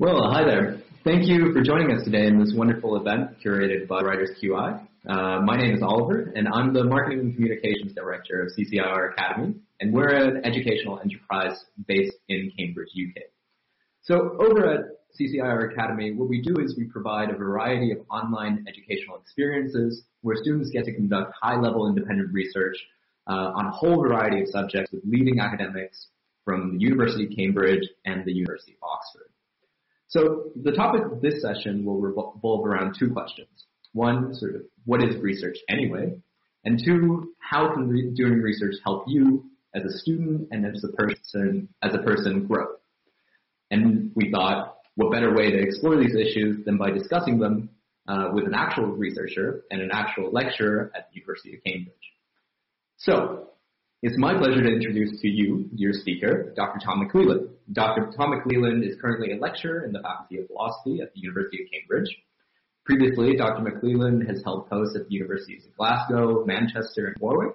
Well, hi there. Thank you for joining us today in this wonderful event curated by Writers QI. Uh, my name is Oliver, and I'm the Marketing and Communications Director of CCIR Academy, and we're an educational enterprise based in Cambridge, UK. So over at CCIR Academy, what we do is we provide a variety of online educational experiences where students get to conduct high-level independent research uh, on a whole variety of subjects with leading academics from the University of Cambridge and the University of Oxford. So the topic of this session will revolve around two questions. One, sort of, what is research anyway? And two, how can re- doing research help you as a student and as a person, as a person grow? And we thought, what better way to explore these issues than by discussing them uh, with an actual researcher and an actual lecturer at the University of Cambridge. So, it's my pleasure to introduce to you your speaker, Dr. Tom McClelland. Dr. Tom McClelland is currently a lecturer in the Faculty of Philosophy at the University of Cambridge. Previously, Dr. McClelland has held posts at the universities of Glasgow, Manchester, and Warwick.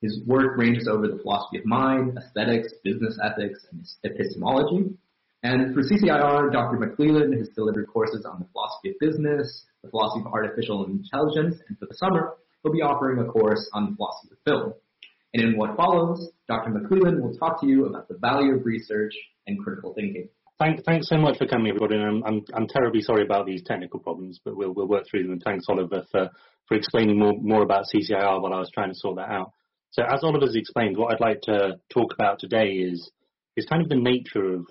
His work ranges over the philosophy of mind, aesthetics, business ethics, and epistemology. And for CCIR, Dr. McClelland has delivered courses on the philosophy of business, the philosophy of artificial intelligence, and for the summer, he'll be offering a course on the philosophy of film. And in what follows, Dr. McClelland will talk to you about the value of research and critical thinking. Thank, thanks so much for coming, everybody. I'm, I'm, I'm, terribly sorry about these technical problems, but we'll, we'll work through them. And thanks, Oliver, for, for explaining more, more about CCIR while I was trying to sort that out. So as Oliver's explained, what I'd like to talk about today is, is kind of the nature of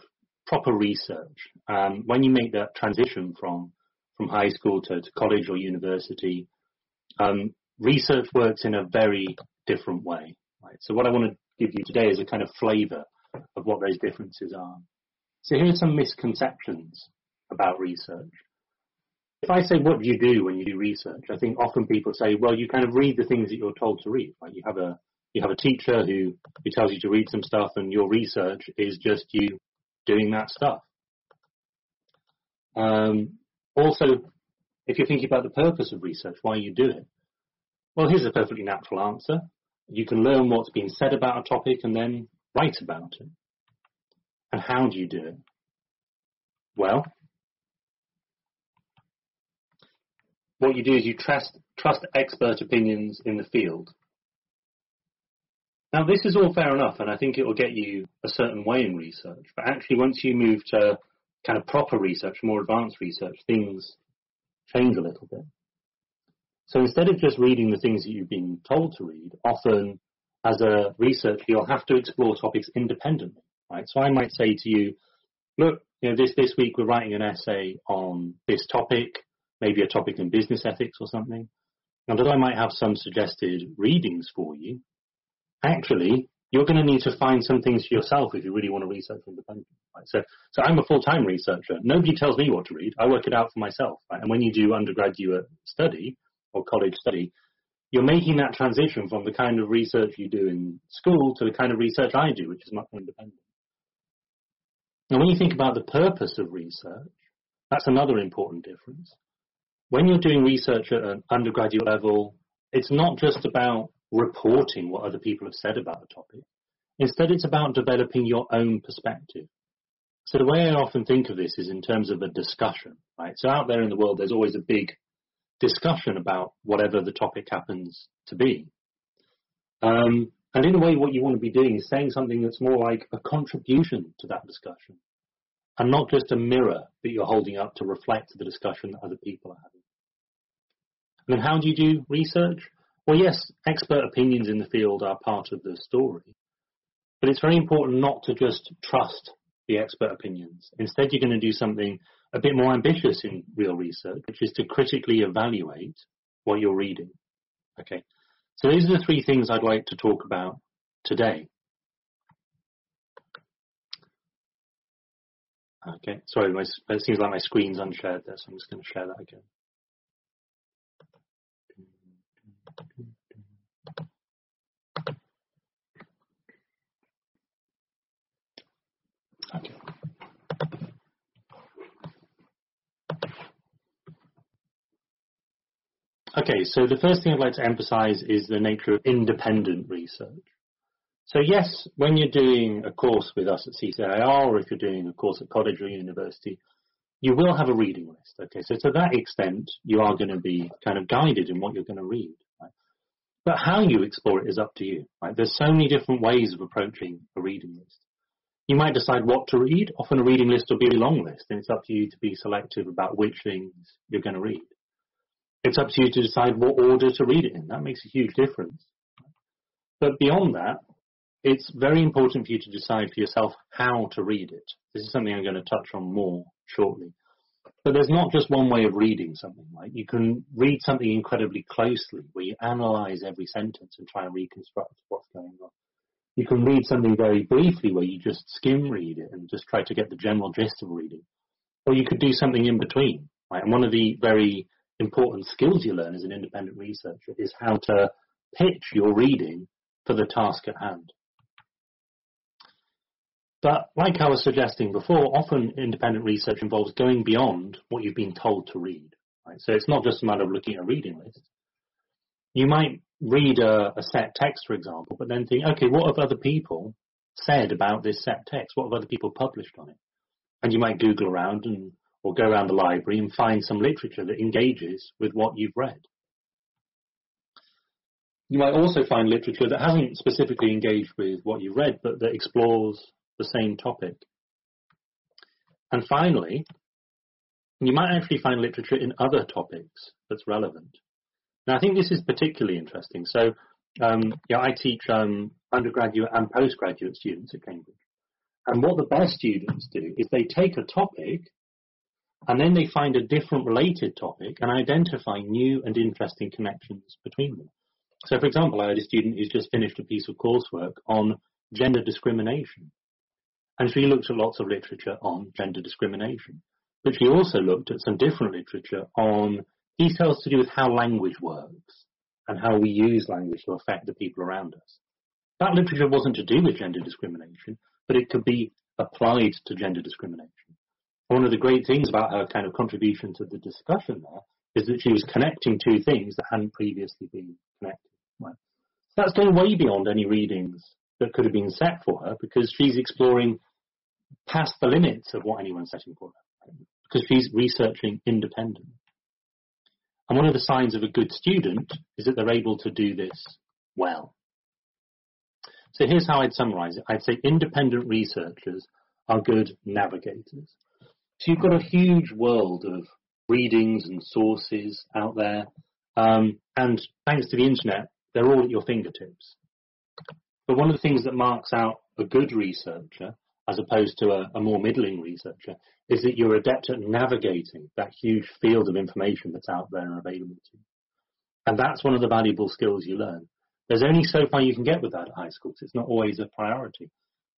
proper research. Um, when you make that transition from, from high school to, to college or university, um, research works in a very different way. Right? So what I want to give you today is a kind of flavour of what those differences are. So here are some misconceptions about research. If I say, what do you do when you do research? I think often people say, well, you kind of read the things that you're told to read. Right? You have a you have a teacher who, who tells you to read some stuff, and your research is just you doing that stuff. Um, also, if you're thinking about the purpose of research, why you do it, well, here's a perfectly natural answer. You can learn what's been said about a topic and then write about it. And how do you do it? Well, what you do is you trust, trust expert opinions in the field. Now, this is all fair enough, and I think it will get you a certain way in research. But actually, once you move to kind of proper research, more advanced research, things change a little bit. So instead of just reading the things that you've been told to read, often as a researcher, you'll have to explore topics independently right? So I might say to you, look, you know, this, this week we're writing an essay on this topic, maybe a topic in business ethics or something. And although I might have some suggested readings for you, actually, you're going to need to find some things for yourself if you really want to research independently. Right? So, so I'm a full-time researcher. Nobody tells me what to read. I work it out for myself. Right? And when you do undergraduate study or college study, you're making that transition from the kind of research you do in school to the kind of research I do, which is much more independent. Now, when you think about the purpose of research, that's another important difference. When you're doing research at an undergraduate level, it's not just about reporting what other people have said about the topic. Instead, it's about developing your own perspective. So the way I often think of this is in terms of a discussion, right? So out there in the world, there's always a big discussion about whatever the topic happens to be. Um, and in a way, what you want to be doing is saying something that's more like a contribution to that discussion and not just a mirror that you're holding up to reflect the discussion that other people are having. And then how do you do research? Well, yes, expert opinions in the field are part of the story, but it's very important not to just trust the expert opinions. Instead, you're going to do something a bit more ambitious in real research, which is to critically evaluate what you're reading. Okay. So these are the three things I'd like to talk about today. Okay, sorry, my, it seems like my screen's unshared there, so I'm just going to share that again. Okay, so the first thing I'd like to emphasize is the nature of independent research. So yes, when you're doing a course with us at CCIR, or if you're doing a course at college or university, you will have a reading list. Okay, so to that extent, you are going to be kind of guided in what you're going to read. Right? But how you explore it is up to you. Right? There's so many different ways of approaching a reading list. You might decide what to read. Often a reading list will be a long list, and it's up to you to be selective about which things you're going to read. It's up to you to decide what order to read it in. That makes a huge difference. But beyond that, it's very important for you to decide for yourself how to read it. This is something I'm going to touch on more shortly. But there's not just one way of reading something, right? You can read something incredibly closely where you analyze every sentence and try and reconstruct what's going on. You can read something very briefly where you just skim read it and just try to get the general gist of reading. Or you could do something in between, right? And one of the very important skills you learn as an independent researcher is how to pitch your reading for the task at hand. But like I was suggesting before, often independent research involves going beyond what you've been told to read. Right? So it's not just a matter of looking at a reading list. You might read a, a set text, for example, but then think, okay, what have other people said about this set text? What have other people published on it? And you might Google around and or go around the library and find some literature that engages with what you've read. You might also find literature that hasn't specifically engaged with what you've read, but that explores the same topic. And finally, you might actually find literature in other topics that's relevant. Now, I think this is particularly interesting. So, um, yeah, I teach um, undergraduate and postgraduate students at Cambridge. And what the best students do is they take a topic and then they find a different related topic and identify new and interesting connections between them. So, for example, I had a student who's just finished a piece of coursework on gender discrimination. And she looked at lots of literature on gender discrimination. But she also looked at some different literature on details to do with how language works and how we use language to affect the people around us. That literature wasn't to do with gender discrimination, but it could be applied to gender discrimination. One of the great things about her kind of contribution to the discussion there is that she was connecting two things that hadn't previously been connected. Right? So that's going way beyond any readings that could have been set for her because she's exploring past the limits of what anyone's setting for her because she's researching independently. And one of the signs of a good student is that they're able to do this well. So here's how I'd summarize it. I'd say independent researchers are good navigators. So you've got a huge world of readings and sources out there, um, and thanks to the internet, they're all at your fingertips. But one of the things that marks out a good researcher as opposed to a, a more middling researcher, is that you're adept at navigating that huge field of information that's out there and available to you. And that's one of the valuable skills you learn. There's only so far you can get with that at high schools. It's not always a priority.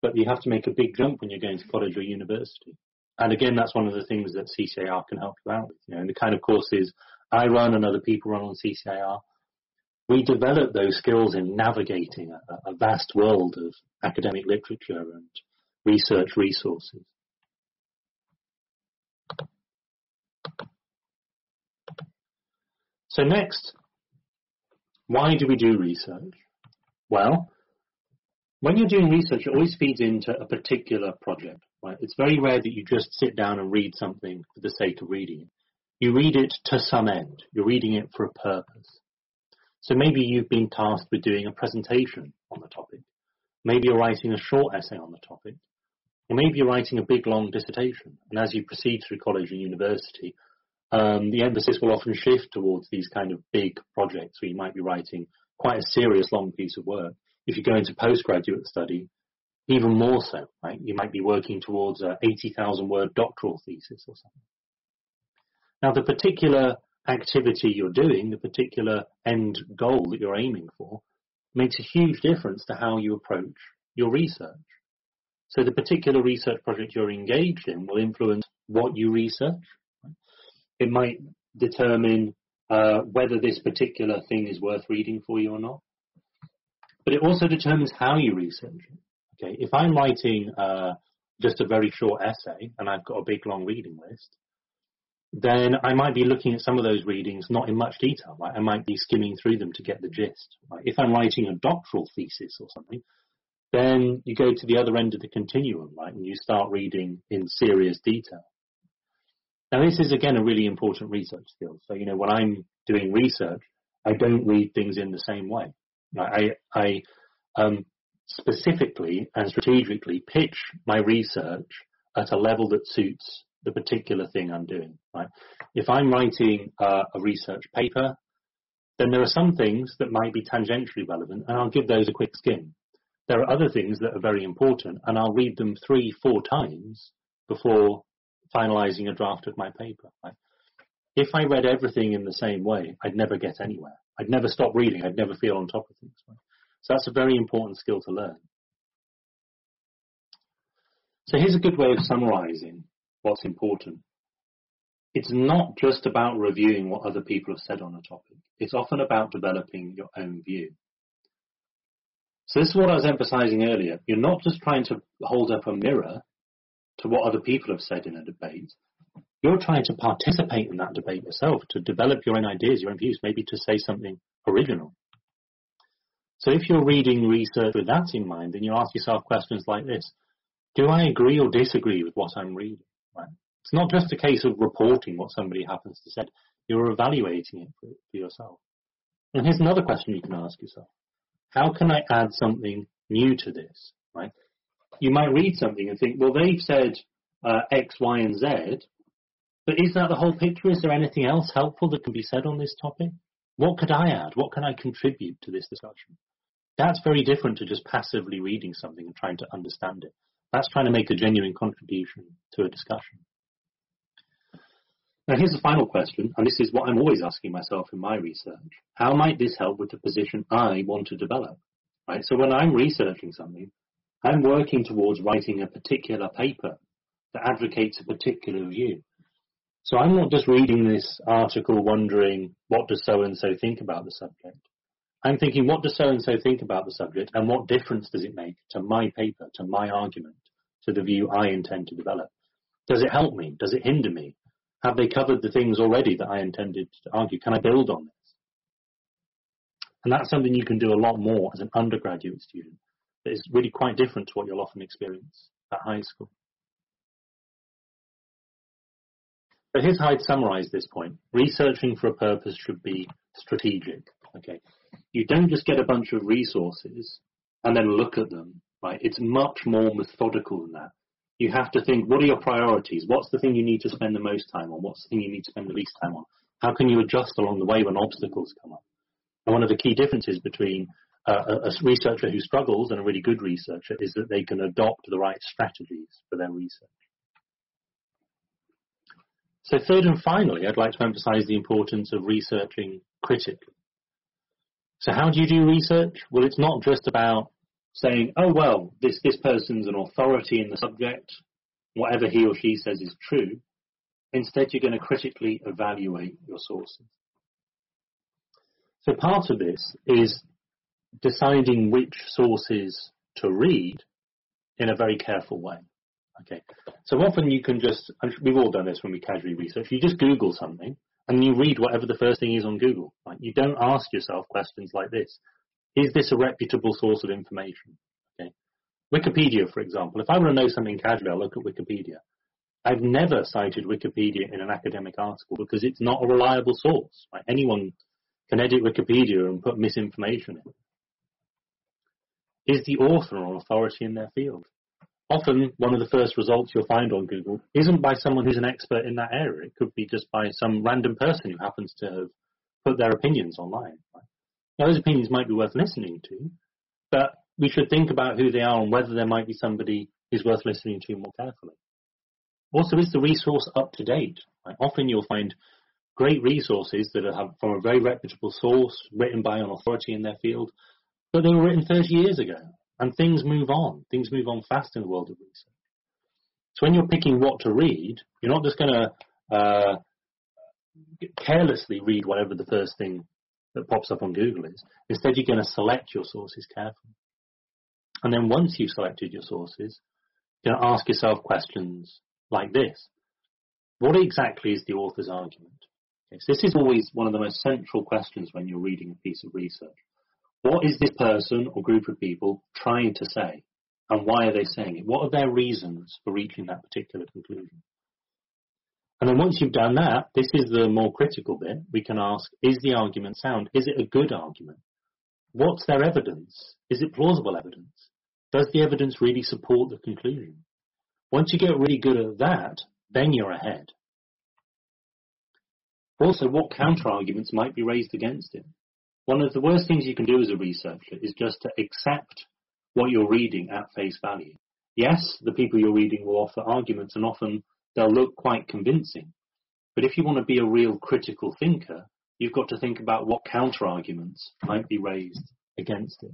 But you have to make a big jump when you're going to college or university. And again, that's one of the things that CCIR can help you out with. You know, and the kind of courses I run and other people run on CCIR, we develop those skills in navigating a, a vast world of academic literature and research resources. So next, why do we do research? Well, when you're doing research, it always feeds into a particular project. Right? It's very rare that you just sit down and read something for the sake of reading. You read it to some end. You're reading it for a purpose. So maybe you've been tasked with doing a presentation on the topic. Maybe you're writing a short essay on the topic. Or maybe you're writing a big long dissertation, and as you proceed through college and university, um, the emphasis will often shift towards these kind of big projects where you might be writing quite a serious long piece of work. If you go into postgraduate study, even more so, right? You might be working towards a 80,000 word doctoral thesis or something. Now, the particular activity you're doing, the particular end goal that you're aiming for, makes a huge difference to how you approach your research. So the particular research project you're engaged in will influence what you research. It might determine uh, whether this particular thing is worth reading for you or not. But it also determines how you research it. Okay, if I'm writing uh, just a very short essay and I've got a big long reading list, then I might be looking at some of those readings not in much detail. Right? I might be skimming through them to get the gist. Right? If I'm writing a doctoral thesis or something, then you go to the other end of the continuum, right, and you start reading in serious detail. Now, this is again a really important research skill. So, you know, when I'm doing research, I don't read things in the same way. I, I um, specifically and strategically pitch my research at a level that suits the particular thing I'm doing. Right? If I'm writing uh, a research paper, then there are some things that might be tangentially relevant, and I'll give those a quick skim. There are other things that are very important, and I'll read them three, four times before finalizing a draft of my paper. Right? If I read everything in the same way, I'd never get anywhere. I'd never stop reading. I'd never feel on top of things. So that's a very important skill to learn. So here's a good way of summarizing what's important. It's not just about reviewing what other people have said on a topic. It's often about developing your own view. So this is what I was emphasizing earlier. You're not just trying to hold up a mirror to what other people have said in a debate. You're trying to participate in that debate yourself, to develop your own ideas, your own views, maybe to say something original. So if you're reading research with that in mind, then you ask yourself questions like this. Do I agree or disagree with what I'm reading? Right? It's not just a case of reporting what somebody happens to say. You're evaluating it for, yourself. And here's another question you can ask yourself. How can I add something new to this? Right? You might read something and think, well, they've said uh, X, Y, and Z, but is that the whole picture? Is there anything else helpful that can be said on this topic? What could I add? What can I contribute to this discussion? That's very different to just passively reading something and trying to understand it. That's trying to make a genuine contribution to a discussion. Now here's the final question, and this is what I'm always asking myself in my research. How might this help with the position I want to develop? Right? So when I'm researching something, I'm working towards writing a particular paper that advocates a particular view. So I'm not just reading this article wondering what does so and so think about the subject. I'm thinking what does so and so think about the subject and what difference does it make to my paper, to my argument, to the view I intend to develop? Does it help me? Does it hinder me? Have they covered the things already that I intended to argue? Can I build on this? And that's something you can do a lot more as an undergraduate student that is really quite different to what you'll often experience at high school. So here's how I'd summarize this point. Researching for a purpose should be strategic. Okay. You don't just get a bunch of resources and then look at them, right? It's much more methodical than that. You have to think, what are your priorities? What's the thing you need to spend the most time on? What's the thing you need to spend the least time on? How can you adjust along the way when obstacles come up? And one of the key differences between uh, a, a researcher who struggles and a really good researcher is that they can adopt the right strategies for their research. So third and finally, I'd like to emphasize the importance of researching critically. So how do you do research? Well, it's not just about saying, oh, well, this, this person's an authority in the subject, whatever he or she says is true. Instead, you're going to critically evaluate your sources. So part of this is deciding which sources to read in a very careful way. Okay. So often you can just, we've all done this when we casually research, you just Google something and you read whatever the first thing is on Google. Right? You don't ask yourself questions like this. Is this a reputable source of information? Okay. Wikipedia, for example, if I want to know something casually, I'll look at Wikipedia. I've never cited Wikipedia in an academic article because it's not a reliable source. Right? Anyone can edit Wikipedia and put misinformation in. Is the author an authority in their field? Often one of the first results you'll find on Google isn't by someone who's an expert in that area. It could be just by some random person who happens to have put their opinions online. Now, those opinions might be worth listening to, but we should think about who they are and whether there might be somebody who's worth listening to more carefully. Also, is the resource up to date? Often you'll find great resources that are from a very reputable source, written by an authority in their field, but they were written 30 years ago. And things move on. Things move on fast in the world of research. So when you're picking what to read, you're not just going to uh, carelessly read whatever the first thing that pops up on Google is. Instead, you're going to select your sources carefully. And then once you've selected your sources, you're going to ask yourself questions like this. What exactly is the author's argument? Okay, so this is always one of the most central questions when you're reading a piece of research. What is this person or group of people trying to say? And why are they saying it? What are their reasons for reaching that particular conclusion? And then once you've done that, this is the more critical bit. We can ask, is the argument sound? Is it a good argument? What's their evidence? Is it plausible evidence? Does the evidence really support the conclusion? Once you get really good at that, then you're ahead. Also, what counter-arguments might be raised against it? One of the worst things you can do as a researcher is just to accept what you're reading at face value. Yes, the people you're reading will offer arguments and often they'll look quite convincing. But if you want to be a real critical thinker, you've got to think about what counter arguments might be raised against it.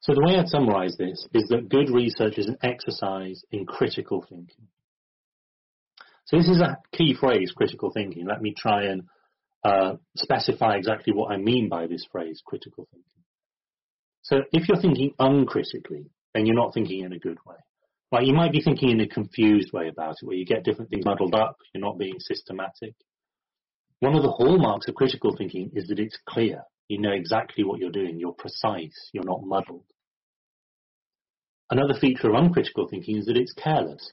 So the way I'd summarize this is that good research is an exercise in critical thinking. So this is a key phrase, critical thinking. Let me try and uh, specify exactly what I mean by this phrase, critical thinking. So if you're thinking uncritically, then you're not thinking in a good way. Like you might be thinking in a confused way about it, where you get different things muddled up, you're not being systematic. One of the hallmarks of critical thinking is that it's clear. You know exactly what you're doing. You're precise. You're not muddled. Another feature of uncritical thinking is that it's careless.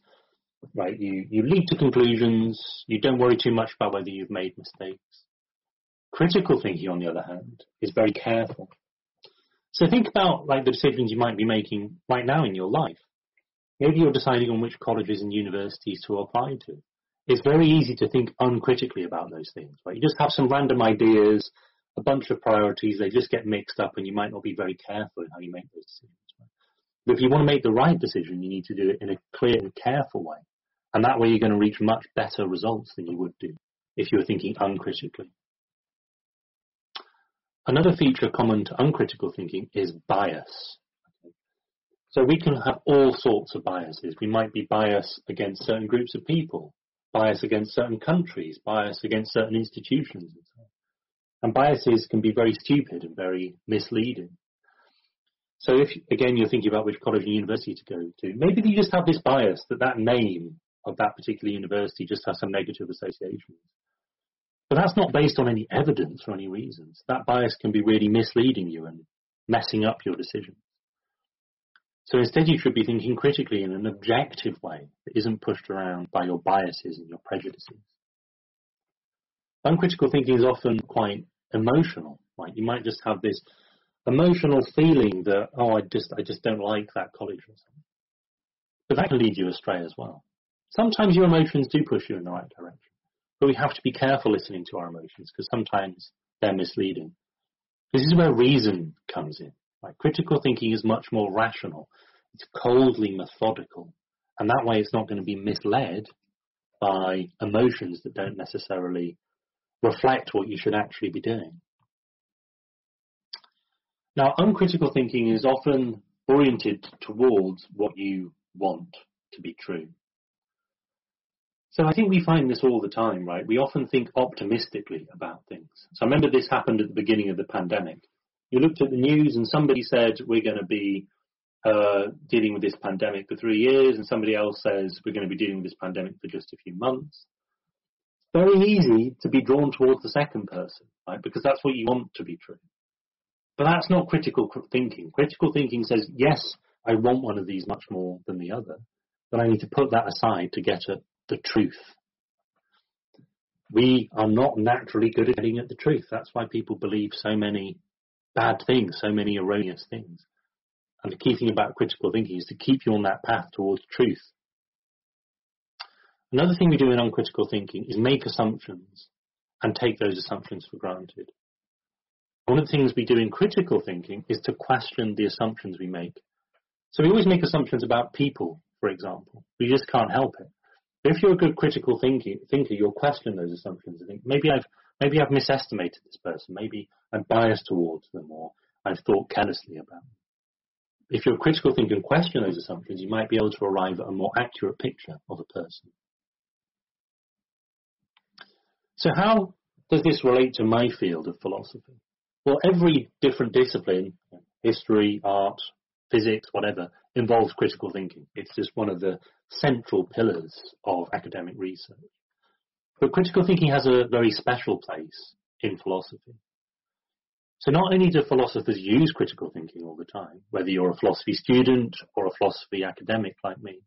Right? You, you leap to conclusions. You don't worry too much about whether you've made mistakes. Critical thinking, on the other hand, is very careful. So think about like the decisions you might be making right now in your life. Maybe you're deciding on which colleges and universities to apply to. It's very easy to think uncritically about those things, right? You just have some random ideas, a bunch of priorities, they just get mixed up and you might not be very careful in how you make those decisions. Right? But if you want to make the right decision, you need to do it in a clear and careful way. And that way you're going to reach much better results than you would do if you were thinking uncritically. Another feature common to uncritical thinking is bias. So we can have all sorts of biases. We might be biased against certain groups of people, bias against certain countries, bias against certain institutions. And, so and biases can be very stupid and very misleading. So if, again, you're thinking about which college and university to go to, maybe you just have this bias that that name of that particular university just has some negative associations. But that's not based on any evidence or any reasons. That bias can be really misleading you and messing up your decision. So instead, you should be thinking critically in an objective way that isn't pushed around by your biases and your prejudices. Uncritical thinking is often quite emotional. Like you might just have this emotional feeling that, oh, I just, I just don't like that college or something. But that can lead you astray as well. Sometimes your emotions do push you in the right direction, but we have to be careful listening to our emotions because sometimes they're misleading. This is where reason comes in. Right? Critical thinking is much more rational. It's coldly methodical. And that way it's not going to be misled by emotions that don't necessarily reflect what you should actually be doing. Now, uncritical thinking is often oriented towards what you want to be true. So I think we find this all the time, right? We often think optimistically about things. So I remember this happened at the beginning of the pandemic you looked at the news and somebody said we're going to be uh, dealing with this pandemic for three years, and somebody else says we're going to be dealing with this pandemic for just a few months. It's very easy to be drawn towards the second person, right? Because that's what you want to be true. But that's not critical thinking. Critical thinking says, yes, I want one of these much more than the other, but I need to put that aside to get at the truth. We are not naturally good at getting at the truth. That's why people believe so many bad things, so many erroneous things. And the key thing about critical thinking is to keep you on that path towards truth. Another thing we do in uncritical thinking is make assumptions and take those assumptions for granted. One of the things we do in critical thinking is to question the assumptions we make. So we always make assumptions about people, for example. We just can't help it. If you're a good critical thinking, thinker, you'll question those assumptions and think, maybe I've Maybe I've misestimated this person. Maybe I'm biased towards them or I've thought carelessly about them. If you're a critical thinker and question those assumptions, you might be able to arrive at a more accurate picture of a person. So how does this relate to my field of philosophy? Well, every different discipline, history, art, physics, whatever, involves critical thinking. It's just one of the central pillars of academic research. But critical thinking has a very special place in philosophy. So not only do philosophers use critical thinking all the time, whether you're a philosophy student or a philosophy academic like me,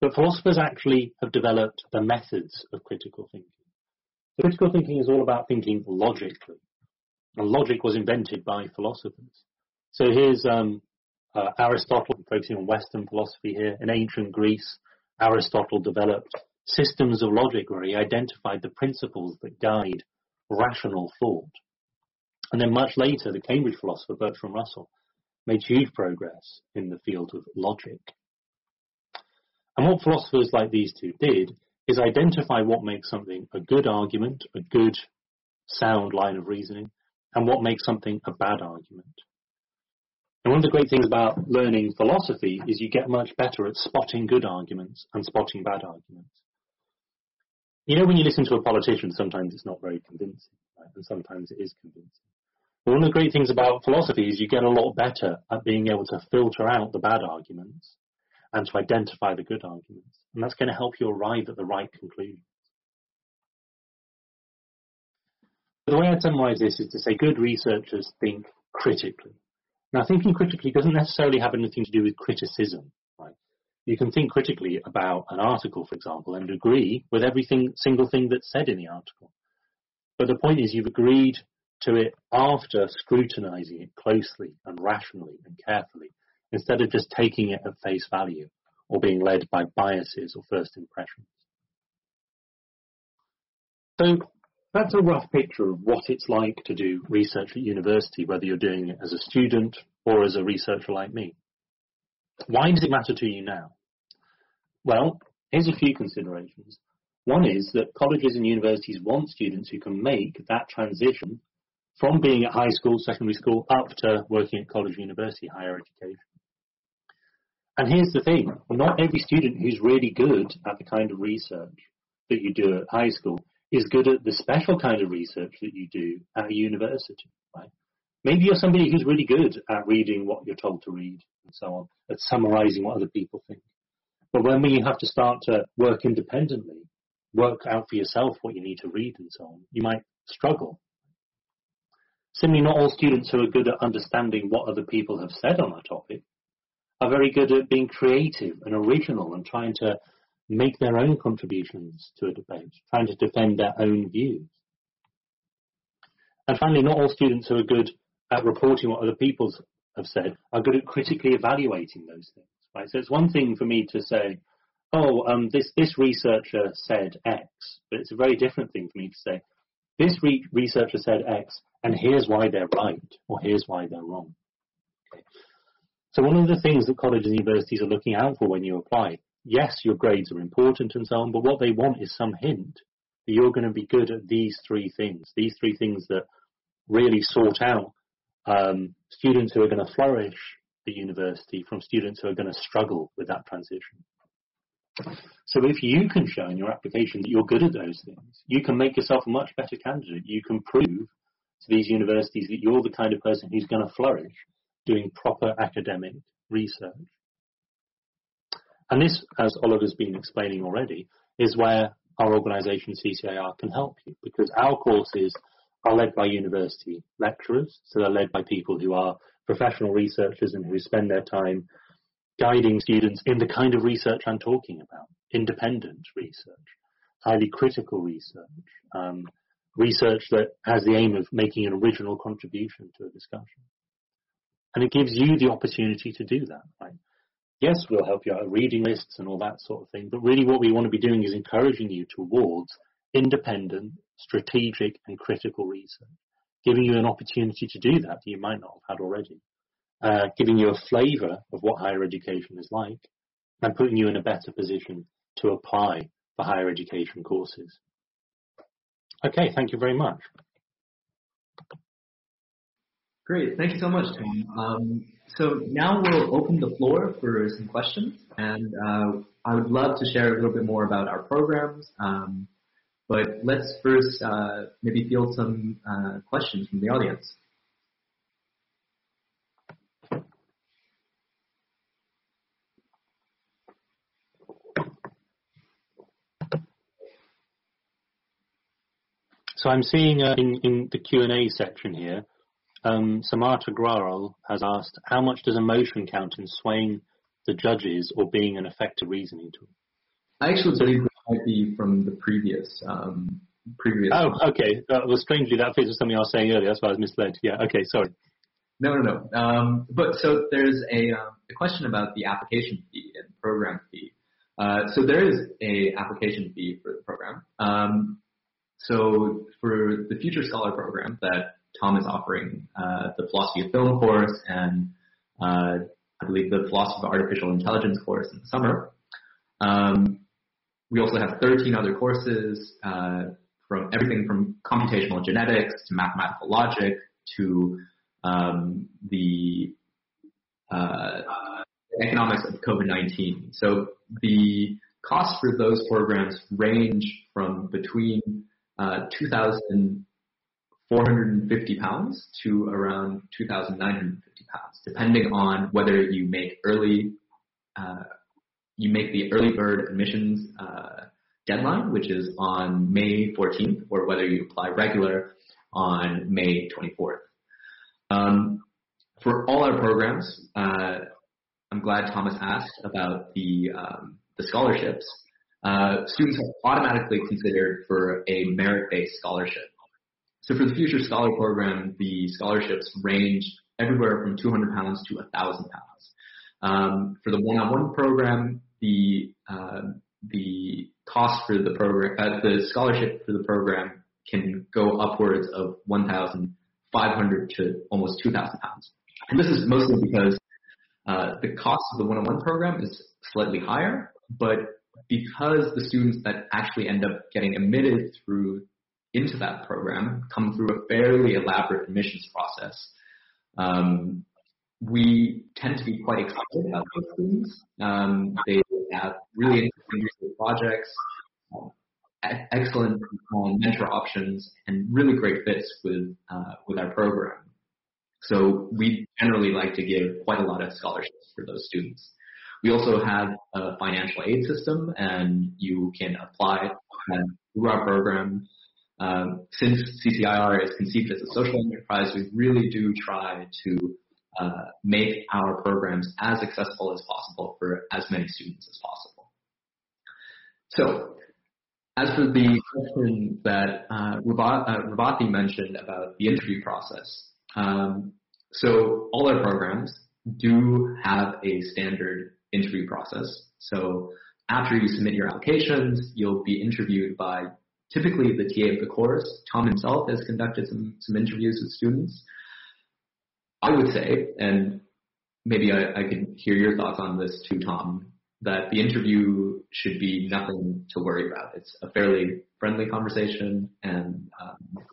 But philosophers actually have developed the methods of critical thinking. So critical thinking is all about thinking logically. And logic was invented by philosophers. So here's um, uh, Aristotle, focusing on Western philosophy here. In ancient Greece, Aristotle developed systems of logic where he identified the principles that guide rational thought. And then much later, the Cambridge philosopher Bertrand Russell made huge progress in the field of logic. And what philosophers like these two did is identify what makes something a good argument, a good sound line of reasoning, and what makes something a bad argument. And one of the great things about learning philosophy is you get much better at spotting good arguments and spotting bad arguments. You know, when you listen to a politician, sometimes it's not very convincing, right? and sometimes it is convincing. But one of the great things about philosophy is you get a lot better at being able to filter out the bad arguments and to identify the good arguments. And that's going to help you arrive at the right conclusion. The way I'd summarize this is to say good researchers think critically. Now, thinking critically doesn't necessarily have anything to do with criticism, right? You can think critically about an article, for example, and agree with every single thing that's said in the article. But the point is you've agreed to it after scrutinizing it closely and rationally and carefully, instead of just taking it at face value or being led by biases or first impressions. So that's a rough picture of what it's like to do research at university, whether you're doing it as a student or as a researcher like me. Why does it matter to you now? Well, here's a few considerations. One is that colleges and universities want students who can make that transition from being at high school, secondary school, up to working at college, university, higher education. And here's the thing, not every student who's really good at the kind of research that you do at high school is good at the special kind of research that you do at a university, right? Maybe you're somebody who's really good at reading what you're told to read and so on, at summarizing what other people think. But when you have to start to work independently, work out for yourself what you need to read and so on, you might struggle. Similarly, not all students who are good at understanding what other people have said on a topic are very good at being creative and original and trying to make their own contributions to a debate, trying to defend their own views. And finally, not all students who are good at reporting what other people have said are good at critically evaluating those things. Right? So it's one thing for me to say, oh, um, this, this researcher said X, but it's a very different thing for me to say, this re- researcher said X, and here's why they're right, or here's why they're wrong. Okay. So one of the things that colleges and universities are looking out for when you apply yes, your grades are important and so on, but what they want is some hint that you're going to be good at these three things, these three things that really sort out um, students who are going to flourish at university from students who are going to struggle with that transition. So if you can show in your application that you're good at those things, you can make yourself a much better candidate. You can prove to these universities that you're the kind of person who's going to flourish doing proper academic research. And this, as Oliver's been explaining already, is where our organisation CCIR can help you because our courses are led by university lecturers, so they're led by people who are professional researchers and who spend their time guiding students in the kind of research I'm talking about, independent research, highly critical research, um, research that has the aim of making an original contribution to a discussion. And it gives you the opportunity to do that, right? Yes, we'll help you out with reading lists and all that sort of thing, but really what we want to be doing is encouraging you towards independent, strategic and critical research, giving you an opportunity to do that that you might not have had already, uh, giving you a flavour of what higher education is like, and putting you in a better position to apply for higher education courses. Okay, thank you very much. Great, thank you so much, Tom. Um, so now we'll open the floor for some questions, and uh, I would love to share a little bit more about our programs. Um, but let's first uh, maybe field some uh, questions from the audience. So I'm seeing uh, in, in the Q&A section here, um, Samata has asked, how much does emotion count in swaying the judges or being an effective reasoning tool? I actually believe it might be from the previous um, previous. Oh, okay. Uh, well, strangely, that fits with something I was saying earlier. That's why I was misled. Yeah. Okay. Sorry. No, no, no. Um, but so there's a, uh, a question about the application fee and program fee. Uh, so there is a application fee for the program. Um, so for the Future Scholar program that Tom is offering, uh, the philosophy of film course and uh, I believe the philosophy of artificial intelligence course in the summer. Um, we also have 13 other courses uh, from everything from computational genetics to mathematical logic to um, the uh, economics of COVID-19. So the costs for those programs range from between uh, 2,450 pounds to around 2,950 pounds, depending on whether you make early uh, you make the early bird admissions uh, deadline, which is on May 14th, or whether you apply regular on May 24th. Um, for all our programs, uh, I'm glad Thomas asked about the um, the scholarships. Uh, students are automatically considered for a merit-based scholarship. So for the Future Scholar Program, the scholarships range everywhere from 200 pounds to 1,000 pounds. Um, for the one-on-one program, the uh, the cost for the program, uh, the scholarship for the program can go upwards of 1,500 to almost 2,000 pounds. And this is mostly because uh, the cost of the one-on-one program is slightly higher, but because the students that actually end up getting admitted through into that program come through a fairly elaborate admissions process, um, we tend to be quite excited about those students. Um, they have really interesting projects, um, excellent mentor options, and really great fits with uh, with our program. So we generally like to give quite a lot of scholarships for those students. We also have a financial aid system, and you can apply through our program. Um, since CCIR is conceived as a social enterprise, we really do try to uh, make our programs as accessible as possible for as many students as possible. So, as for the question that uh, uh, mentioned about the interview process, um, so all our programs do have a standard interview process. So after you submit your applications, you'll be interviewed by typically the TA of the course. Tom himself has conducted some, some interviews with students. I would say, and maybe I, I could hear your thoughts on this too, Tom, that the interview should be nothing to worry about. It's a fairly friendly conversation, and um,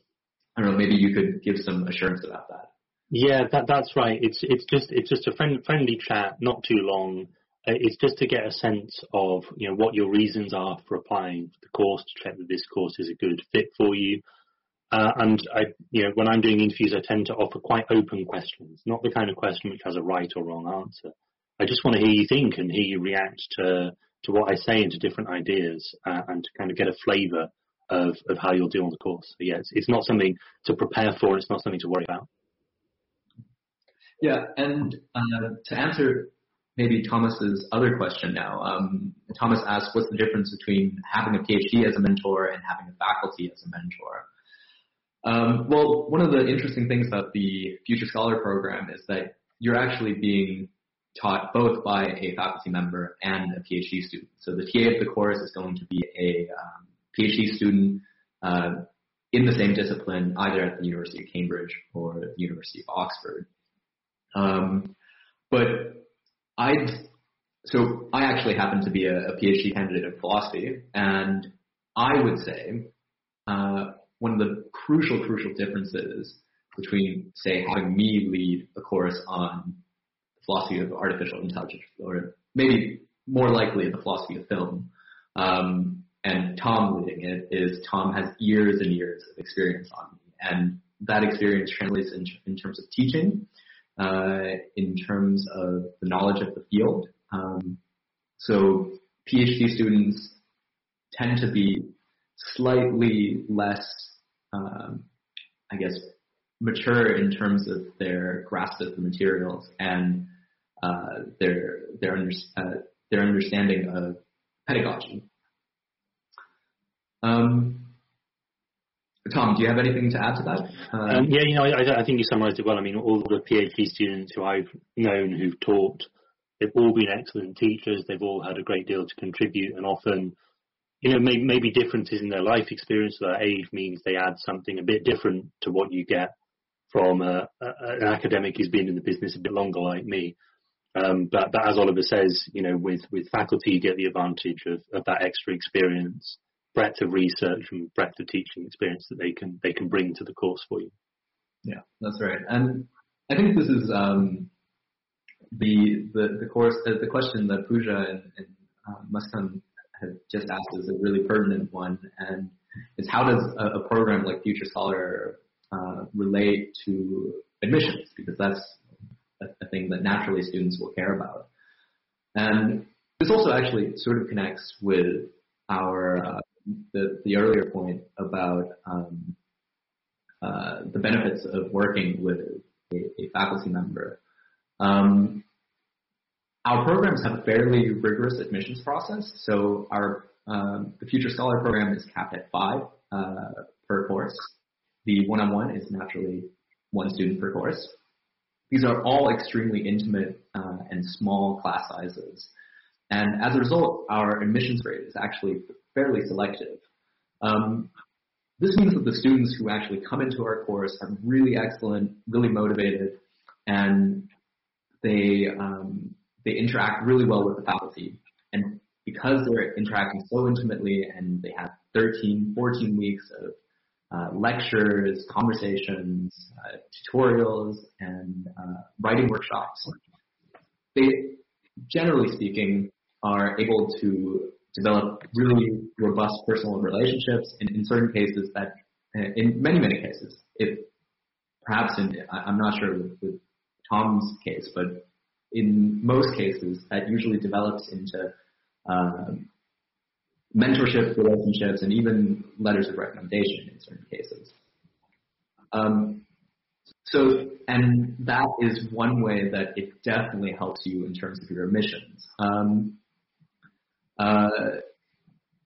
I don't know, maybe you could give some assurance about that. Yeah, that that's right. It's it's just it's just a friend, friendly chat, not too long. Uh, it's just to get a sense of you know what your reasons are for applying for the course to check that this course is a good fit for you. Uh, and I, you know, when I'm doing interviews, I tend to offer quite open questions, not the kind of question which has a right or wrong answer. I just want to hear you think and hear you react to to what I say and to different ideas, uh, and to kind of get a flavour of of how you'll do on the course. So yeah, it's, it's not something to prepare for. It's not something to worry about. Yeah, and uh, to answer maybe Thomas's other question now, um, Thomas asked, what's the difference between having a PhD as a mentor and having a faculty as a mentor? Um, well, one of the interesting things about the Future Scholar program is that you're actually being taught both by a faculty member and a PhD student. So the TA of the course is going to be a um, PhD student uh, in the same discipline, either at the University of Cambridge or the University of Oxford. Um, but I, so I actually happen to be a, a, PhD candidate in philosophy, and I would say uh, one of the crucial, crucial differences between, say, having me lead a course on the philosophy of artificial intelligence, or maybe more likely the philosophy of film, um, and Tom leading it, is Tom has years and years of experience on me, and that experience translates in, in terms of teaching, uh, in terms of the knowledge of the field. Um, so PhD students tend to be slightly less, um, I guess, mature in terms of their grasp of the materials and uh, their their under, uh, their understanding of pedagogy. Um, Tom, do you have anything to add to that? Um, um, yeah, you know, I, I, think you summarised it well. I mean, all the PhD students who I've known who've taught, they've all been excellent teachers. They've all had a great deal to contribute, and often, you know, maybe, maybe differences in their life experience or their age means they add something a bit different to what you get from a, a, an academic who's been in the business a bit longer, like me. Um, but, but as Oliver says, you know, with, with faculty, you get the advantage of, of that extra experience breadth of research and breadth of teaching experience that they can they can bring to the course for you. Yeah, that's right. And I think this is um, the the the course uh, the question that Pooja and, and uh, Muskan have just asked is a really pertinent one, and is how does a, a program like Future Scholar uh, relate to admissions? Because that's a, a thing that naturally students will care about. And this also actually sort of connects with our uh, the, the earlier point about um, uh, the benefits of working with a, a faculty member. Um, our programs have a fairly rigorous admissions process. So our um, the Future Scholar program is capped at five uh, per course. The one-on-one is naturally one student per course. These are all extremely intimate uh, and small class sizes. And as a result, our admissions rate is actually fairly selective. Um, this means that the students who actually come into our course are really excellent, really motivated, and they um, they interact really well with the faculty. And because they're interacting so intimately and they have 13, 14 weeks of uh, lectures, conversations, uh, tutorials, and uh, writing workshops, they, generally speaking, are able to develop really robust personal relationships in, in certain cases that, in many, many cases, if perhaps in, I'm not sure with, with Tom's case, but in most cases that usually develops into um, mentorship relationships and even letters of recommendation in certain cases. Um, so, and that is one way that it definitely helps you in terms of your admissions. Um, uh,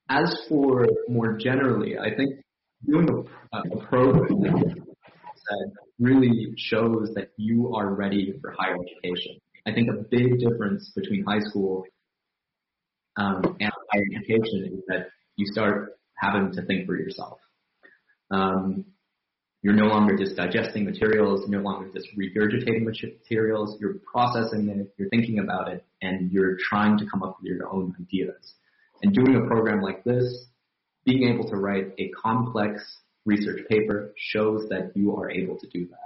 as for more generally, I think doing a, a program that really shows that you are ready for higher education. I think a big difference between high school um, and higher education is that you start having to think for yourself. Um, you're no longer just digesting materials, no longer just regurgitating materials, you're processing it, you're thinking about it, and you're trying to come up with your own ideas. And doing a program like this, being able to write a complex research paper shows that you are able to do that.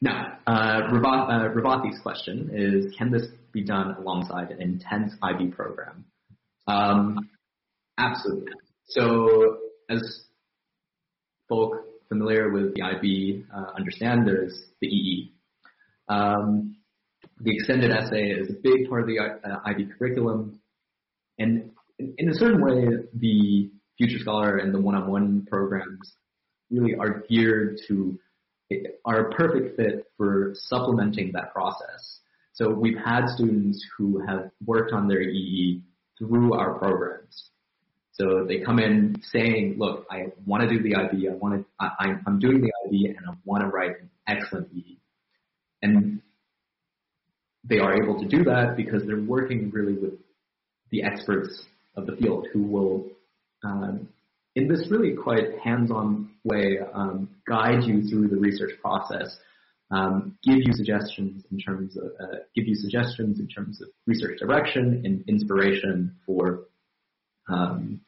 Now, uh, Revathi's uh, question is, can this be done alongside an intense IB program? Um, absolutely. So as folk familiar with the IB uh, understand there's the EE. Um, the extended essay is a big part of the uh, IB curriculum, and in, in a certain way, the Future Scholar and the one-on-one programs really are geared to are a perfect fit for supplementing that process. So we've had students who have worked on their EE through our programs. So they come in saying, look, I want to do the IB, I want to, I, I'm doing the IB and I want to write an excellent EE. And they are able to do that because they're working really with the experts of the field who will, um, in this really quite hands-on way, um, guide you through the research process, um, give you suggestions in terms of uh, give you suggestions in terms of research direction and inspiration for um,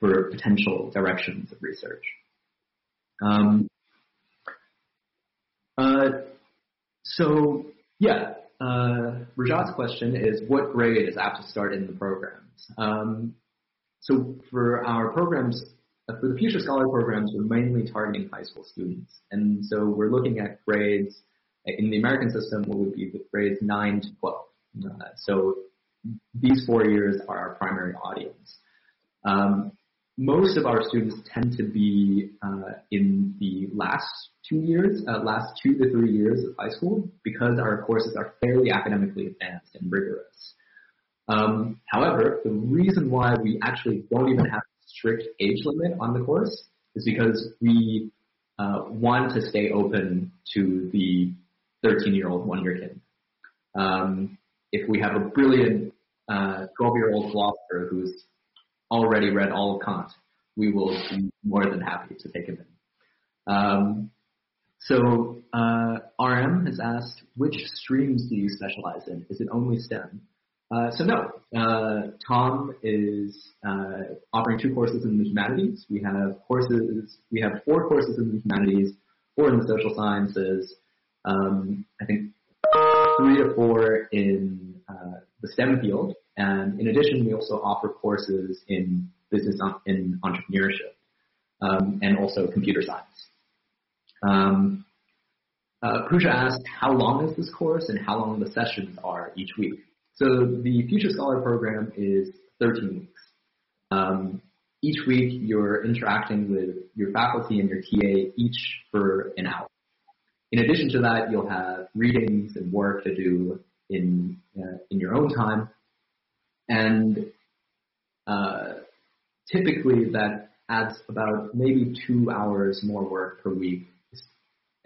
for potential directions of research. Um, uh, so yeah, uh, Rajat's question is what grade is apt to start in the programs? Um, so for our programs, uh, for the Future Scholar programs, we're mainly targeting high school students. And so we're looking at grades, in the American system, what would be the grades 9 to 12. Uh, so these four years are our primary audience. Um, most of our students tend to be uh, in the last two years, uh, last two to three years of high school, because our courses are fairly academically advanced and rigorous. Um, however, the reason why we actually don't even have a strict age limit on the course is because we uh, want to stay open to the 13-year-old one-year kid. Um, if we have a brilliant 12-year-old uh, philosopher who's already read all of Kant, we will be more than happy to take him in. Um, so uh, RM has asked, which streams do you specialize in? Is it only STEM? Uh, so no, uh, Tom is uh, offering two courses in the humanities. We have courses, we have four courses in the humanities, four in the social sciences. Um, I think three to four in uh, the STEM field, and in addition, we also offer courses in business in entrepreneurship um, and also computer science. Um, uh, Pooja asked, how long is this course and how long the sessions are each week? So the Future Scholar program is 13 weeks. Um, each week you're interacting with your faculty and your TA each for an hour. In addition to that, you'll have readings and work to do in uh, in your own time, and uh, typically that adds about maybe two hours more work per week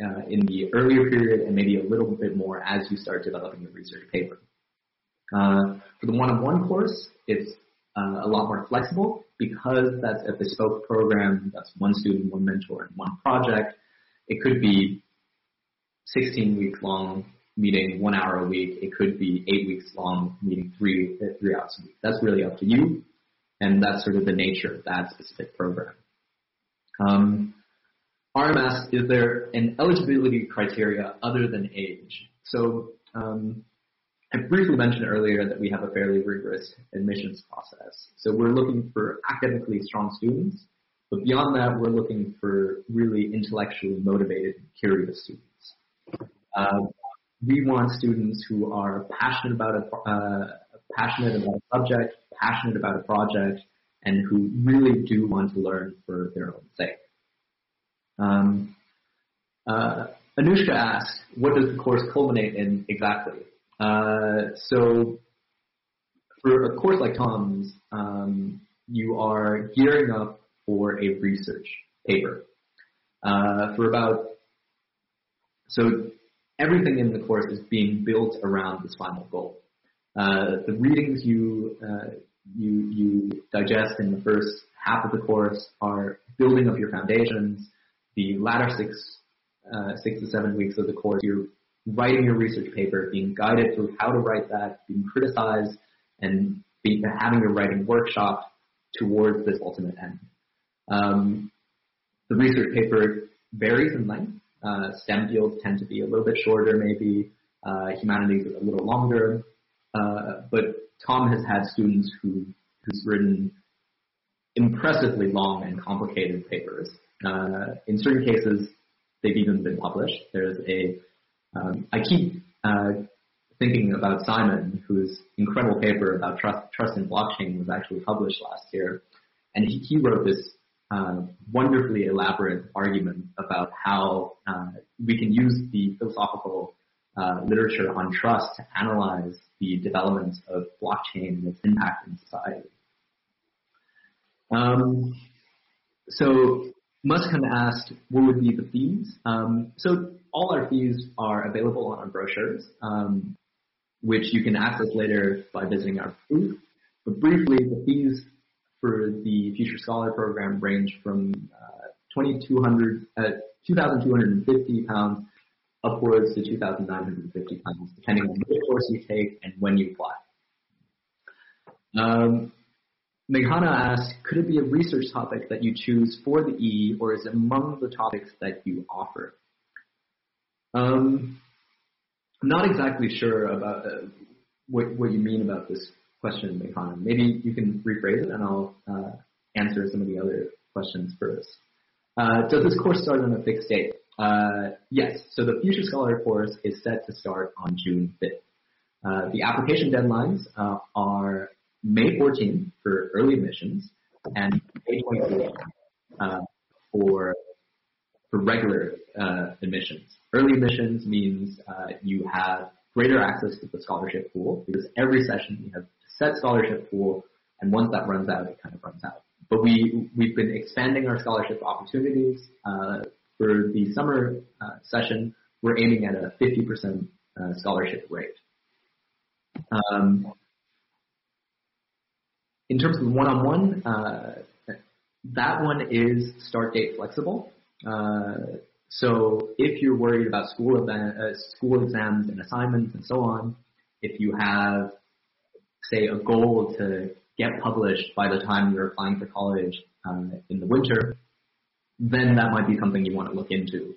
uh, in the earlier period, and maybe a little bit more as you start developing the research paper. Uh, for the one-on-one course, it's uh, a lot more flexible because that's a bespoke program. That's one student, one mentor, and one project. It could be 16 weeks long, meeting one hour a week. It could be eight weeks long, meeting three three hours a week. That's really up to you, and that's sort of the nature of that specific program. Um, RMS, is there an eligibility criteria other than age? So um, I briefly mentioned earlier that we have a fairly rigorous admissions process. So we're looking for academically strong students, but beyond that, we're looking for really intellectually motivated, curious students. Uh, we want students who are passionate about a uh, passionate about a subject, passionate about a project, and who really do want to learn for their own sake. Um, uh, Anushka asked, what does the course culminate in exactly? Uh, so for a course like Tom's, um, you are gearing up for a research paper. Uh, for about, so everything in the course is being built around this final goal. Uh, the readings you, uh, you, you digest in the first half of the course are building up your foundations. The latter six, uh, six to seven weeks of the course, you're writing your research paper, being guided through how to write that, being criticized, and having your writing workshop towards this ultimate end. Um, the research paper varies in length. Uh, STEM fields tend to be a little bit shorter, maybe. Uh, humanities a little longer. Uh, but Tom has had students who who's written impressively long and complicated papers. Uh, in certain cases, they've even been published. There's a um, I keep uh, thinking about Simon, whose incredible paper about trust, trust in blockchain was actually published last year, and he, he wrote this wonderfully elaborate argument about how uh, we can use the philosophical uh, literature on trust to analyze the development of blockchain and its impact in society. Um, so Muskan asked, what would be the fees? Um, so all our fees are available on our brochures, um, which you can access later by visiting our booth. But briefly, the fees for the Future Scholar program range from uh, 2,200, uh, 2,250 pounds upwards to 2,950 pounds, depending on which course you take and when you apply. Um, Meghana asked, could it be a research topic that you choose for the E, or is it among the topics that you offer? Um, I'm not exactly sure about uh, what, what you mean about this question, Meghana. Maybe you can rephrase it, and I'll uh, answer some of the other questions first. Uh, does this course start on a fixed date? Uh, yes. So the Future Scholar course is set to start on June 5th. Uh, the application deadlines uh, are May 14th for early admissions and May 28th uh, for for regular admissions. Early admissions means you have greater access to the scholarship pool because every session you have set scholarship pool, and once that runs out, it kind of runs out. But we we've been expanding our scholarship opportunities. Uh, for the summer uh, session, we're aiming at a 50% uh, scholarship rate. Um, in terms of one-on-one, uh, that one is start date flexible. Uh, so if you're worried about school event, uh, school exams and assignments and so on, if you have, say, a goal to get published by the time you're applying for college um, in the winter, then that might be something you want to look into.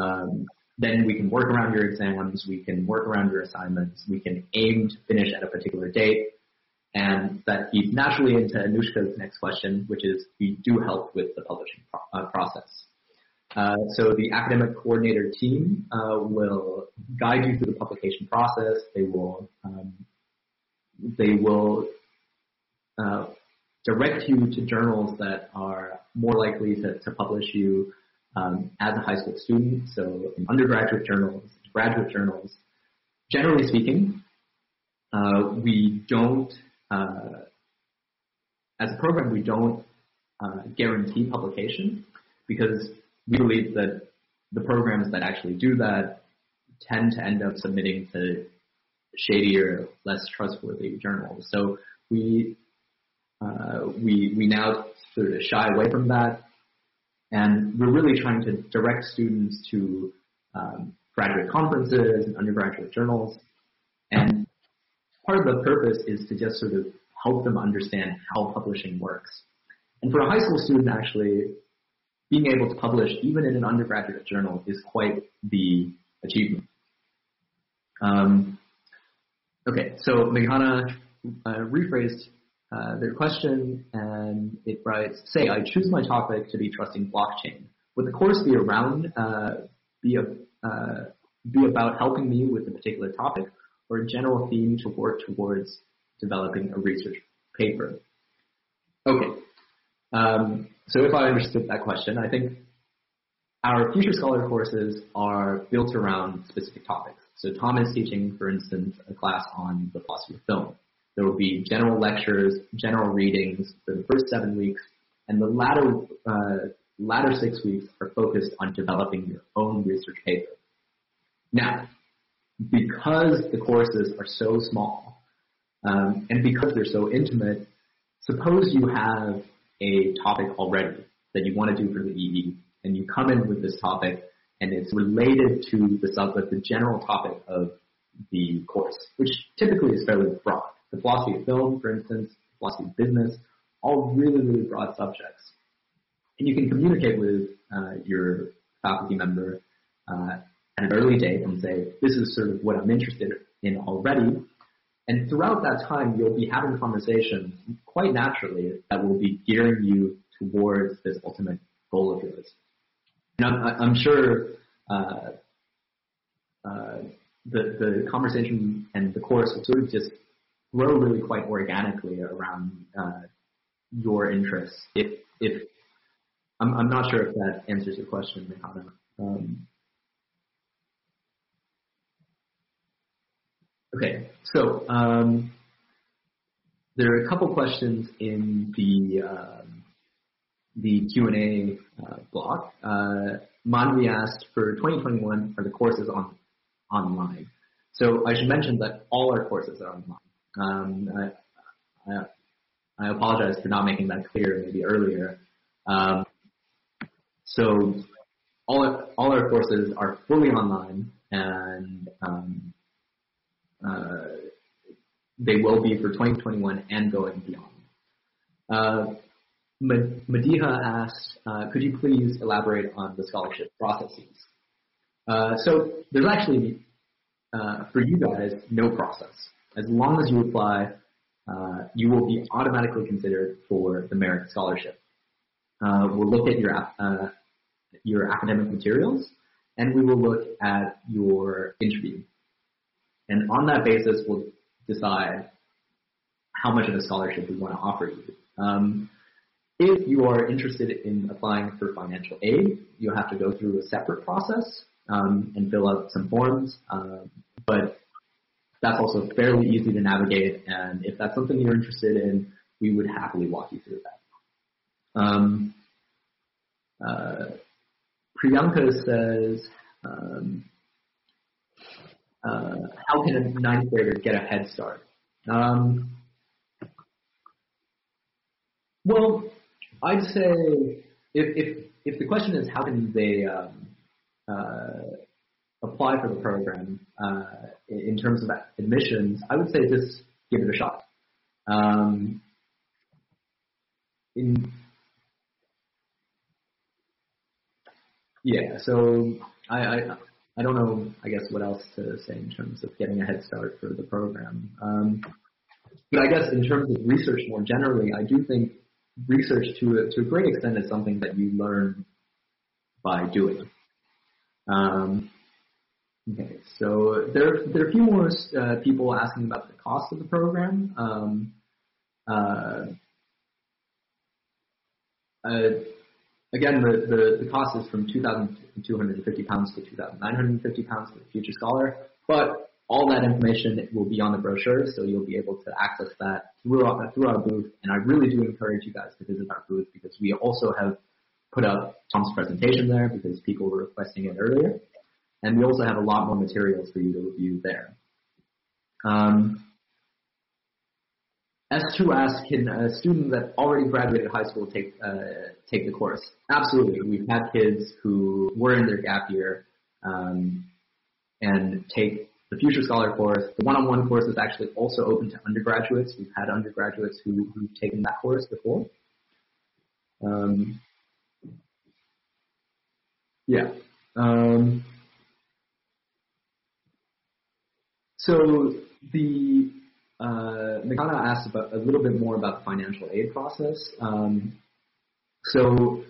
Um, then we can work around your exams, we can work around your assignments, we can aim to finish at a particular date, and that feeds naturally into Anushka's next question, which is we do help with the publishing pro- uh, process. Uh, so the academic coordinator team uh, will guide you through the publication process. They will um, they will uh, direct you to journals that are more likely to, to publish you um, as a high school student. So undergraduate journals, graduate journals. Generally speaking, uh, we don't uh, as a program we don't guarantee publication because we believe that the programs that actually do that tend to end up submitting to shadier, less trustworthy journals. So we uh, we we now sort of shy away from that, and we're really trying to direct students to um, graduate conferences and undergraduate journals. And part of the purpose is to just sort of help them understand how publishing works. And for a high school student, actually, being able to publish even in an undergraduate journal is quite the achievement. Um, okay, so Meghana uh, rephrased uh, their question and it writes, say I choose my topic to be trusting blockchain. Would the course be around, uh, be, a, uh, be about helping me with a particular topic or a general theme to work towards developing a research paper? Okay, um, so if I understood that question, I think our Future Scholar courses are built around specific topics. So Tom is teaching, for instance, a class on the philosophy of film. There will be general lectures, general readings for the first seven weeks, and the latter, uh, latter six weeks are focused on developing your own research paper. Now, because the courses are so small, um, and because they're so intimate, suppose you have a topic already that you want to do for the EE, and you come in with this topic, and it's related to the subject, the general topic of the course, which typically is fairly broad. The philosophy of film, for instance, philosophy of business, all really, really broad subjects. And you can communicate with uh, your faculty member uh, at an early date and say, this is sort of what I'm interested in already, and throughout that time, you'll be having conversations quite naturally that will be gearing you towards this ultimate goal of yours. And I'm, sure uh, uh, the the conversation and the course will sort of just grow really quite organically around uh, your interests. If if I'm, I'm not sure if that answers your question, Meghana. Um, Okay, so um, there are a couple questions in the um, the Q and A uh, block. Uh, Manvi asked for 2021 are the courses on online. So I should mention that all our courses are online. Um, I, I, I, apologize for not making that clear maybe earlier. Um, so all all our courses are fully online and um, uh, they will be for 2021 and going beyond. Uh, Madiha asked, uh, could you please elaborate on the scholarship processes? Uh, so there's actually, uh, for you guys, no process. As long as you apply, uh, you will be automatically considered for the merit scholarship. Uh, we'll look at your uh, your academic materials, and we will look at your interview. And on that basis, we'll decide how much of a scholarship we want to offer you. Um, if you are interested in applying for financial aid, you'll have to go through a separate process um, and fill out some forms. Um, but that's also fairly easy to navigate. And if that's something you're interested in, we would happily walk you through that. Um, uh, Priyanka says, um, uh, how can a ninth grader get a head start? Um, well, I'd say if, if, if the question is how can they um, uh, apply for the program uh, in terms of admissions, I would say just give it a shot. Um, in yeah, so I, I I don't know I guess what else to say in terms of getting a head start for the program. Um, but I guess in terms of research more generally, I do think research to a, to a great extent is something that you learn by doing. Um, okay, so there, there are a few more uh, people asking about the cost of the program. Um, uh, uh, again, the, the, the cost is from 2,250 pounds to 2,950 pounds for the Future Scholar, but all that information will be on the brochure, so you'll be able to access that through our, through our booth. And I really do encourage you guys to visit our booth because we also have put up Tom's presentation there because people were requesting it earlier. And we also have a lot more materials for you to review there. Um, S2 asks, can a student that already graduated high school take uh, take the course? Absolutely. We've had kids who were in their gap year um, and take the Future Scholar course. The one-on-one course is actually also open to undergraduates. We've had undergraduates who, who've taken that course before. Um, yeah. Um, so the uh, Nagana asked about a little bit more about the financial aid process. Um, so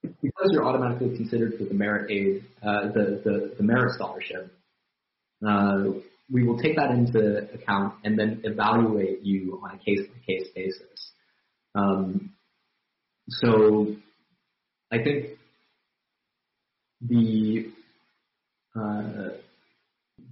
because you're automatically considered for the merit aid, uh, the, the, the merit scholarship, uh, we will take that into account and then evaluate you on a case by case basis. Um, so I think the uh,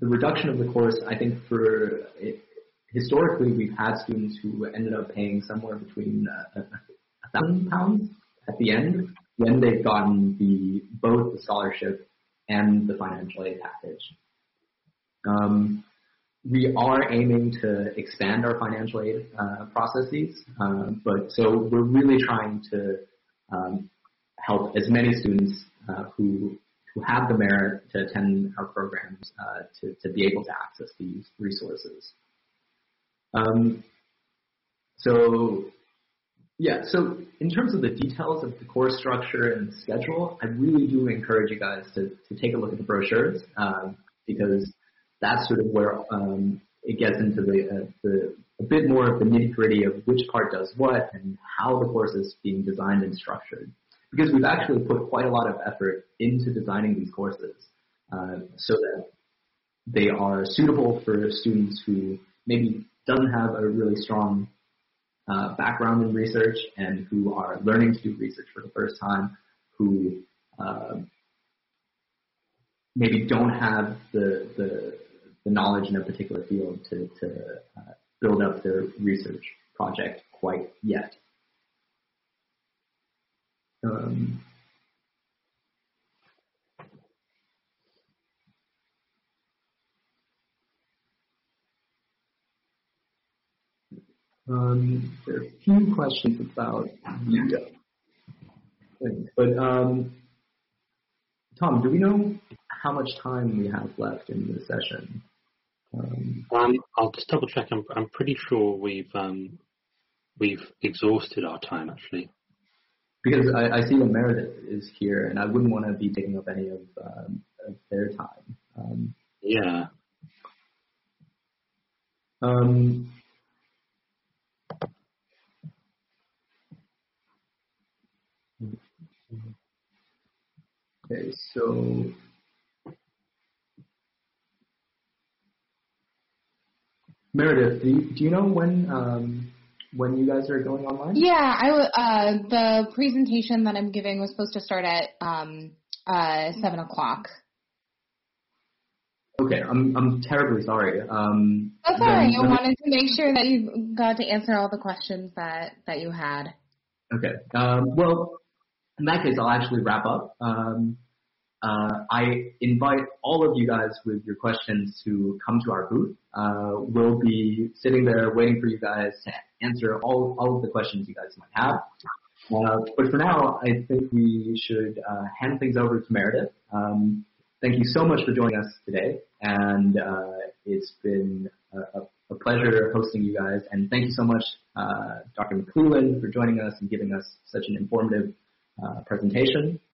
the reduction of the course, I think for it, historically we've had students who ended up paying somewhere between uh, a thousand pounds at the end when they've gotten the both the scholarship and the financial aid package. Um, we are aiming to expand our financial aid uh, processes, uh, but so we're really trying to um, help as many students uh, who who have the merit to attend our programs uh, to to be able to access these resources. Um, so yeah, so in terms of the details of the course structure and schedule, I really do encourage you guys to, to take a look at the brochures um, because that's sort of where um, it gets into the, uh, the a bit more of the nitty gritty of which part does what and how the course is being designed and structured. Because we've actually put quite a lot of effort into designing these courses uh, so that they are suitable for students who maybe doesn't have a really strong uh, background in research and who are learning to do research for the first time, who uh, maybe don't have the, the the knowledge in a particular field to, to uh, build up their research project quite yet. Um, um, there are a few questions about the but um, Tom, do we know how much time we have left in the session? Um, um, I'll just double check. I'm, I'm pretty sure we've um, we've exhausted our time actually. Because I, I see that Meredith is here, and I wouldn't want to be taking up any of, um, of their time. Um, yeah. Um, okay, so Meredith, do you, do you know when um, when you guys are going online? Yeah, I uh, the presentation that I'm giving was supposed to start at um, uh, seven o'clock. Okay, I'm I'm terribly sorry. Um, That's all right. I wanted to make sure that you got to answer all the questions that that you had. Okay. Um, well, in that case, I'll actually wrap up. Um, uh, I invite all of you guys with your questions to come to our booth. Uh, we'll be sitting there waiting for you guys to answer all all of the questions you guys might have. Uh, but for now, I think we should uh, hand things over to Meredith. Um, thank you so much for joining us today, and uh, it's been a, a, pleasure hosting you guys. And thank you so much, uh, Dr. McClellan, for joining us and giving us such an informative presentation.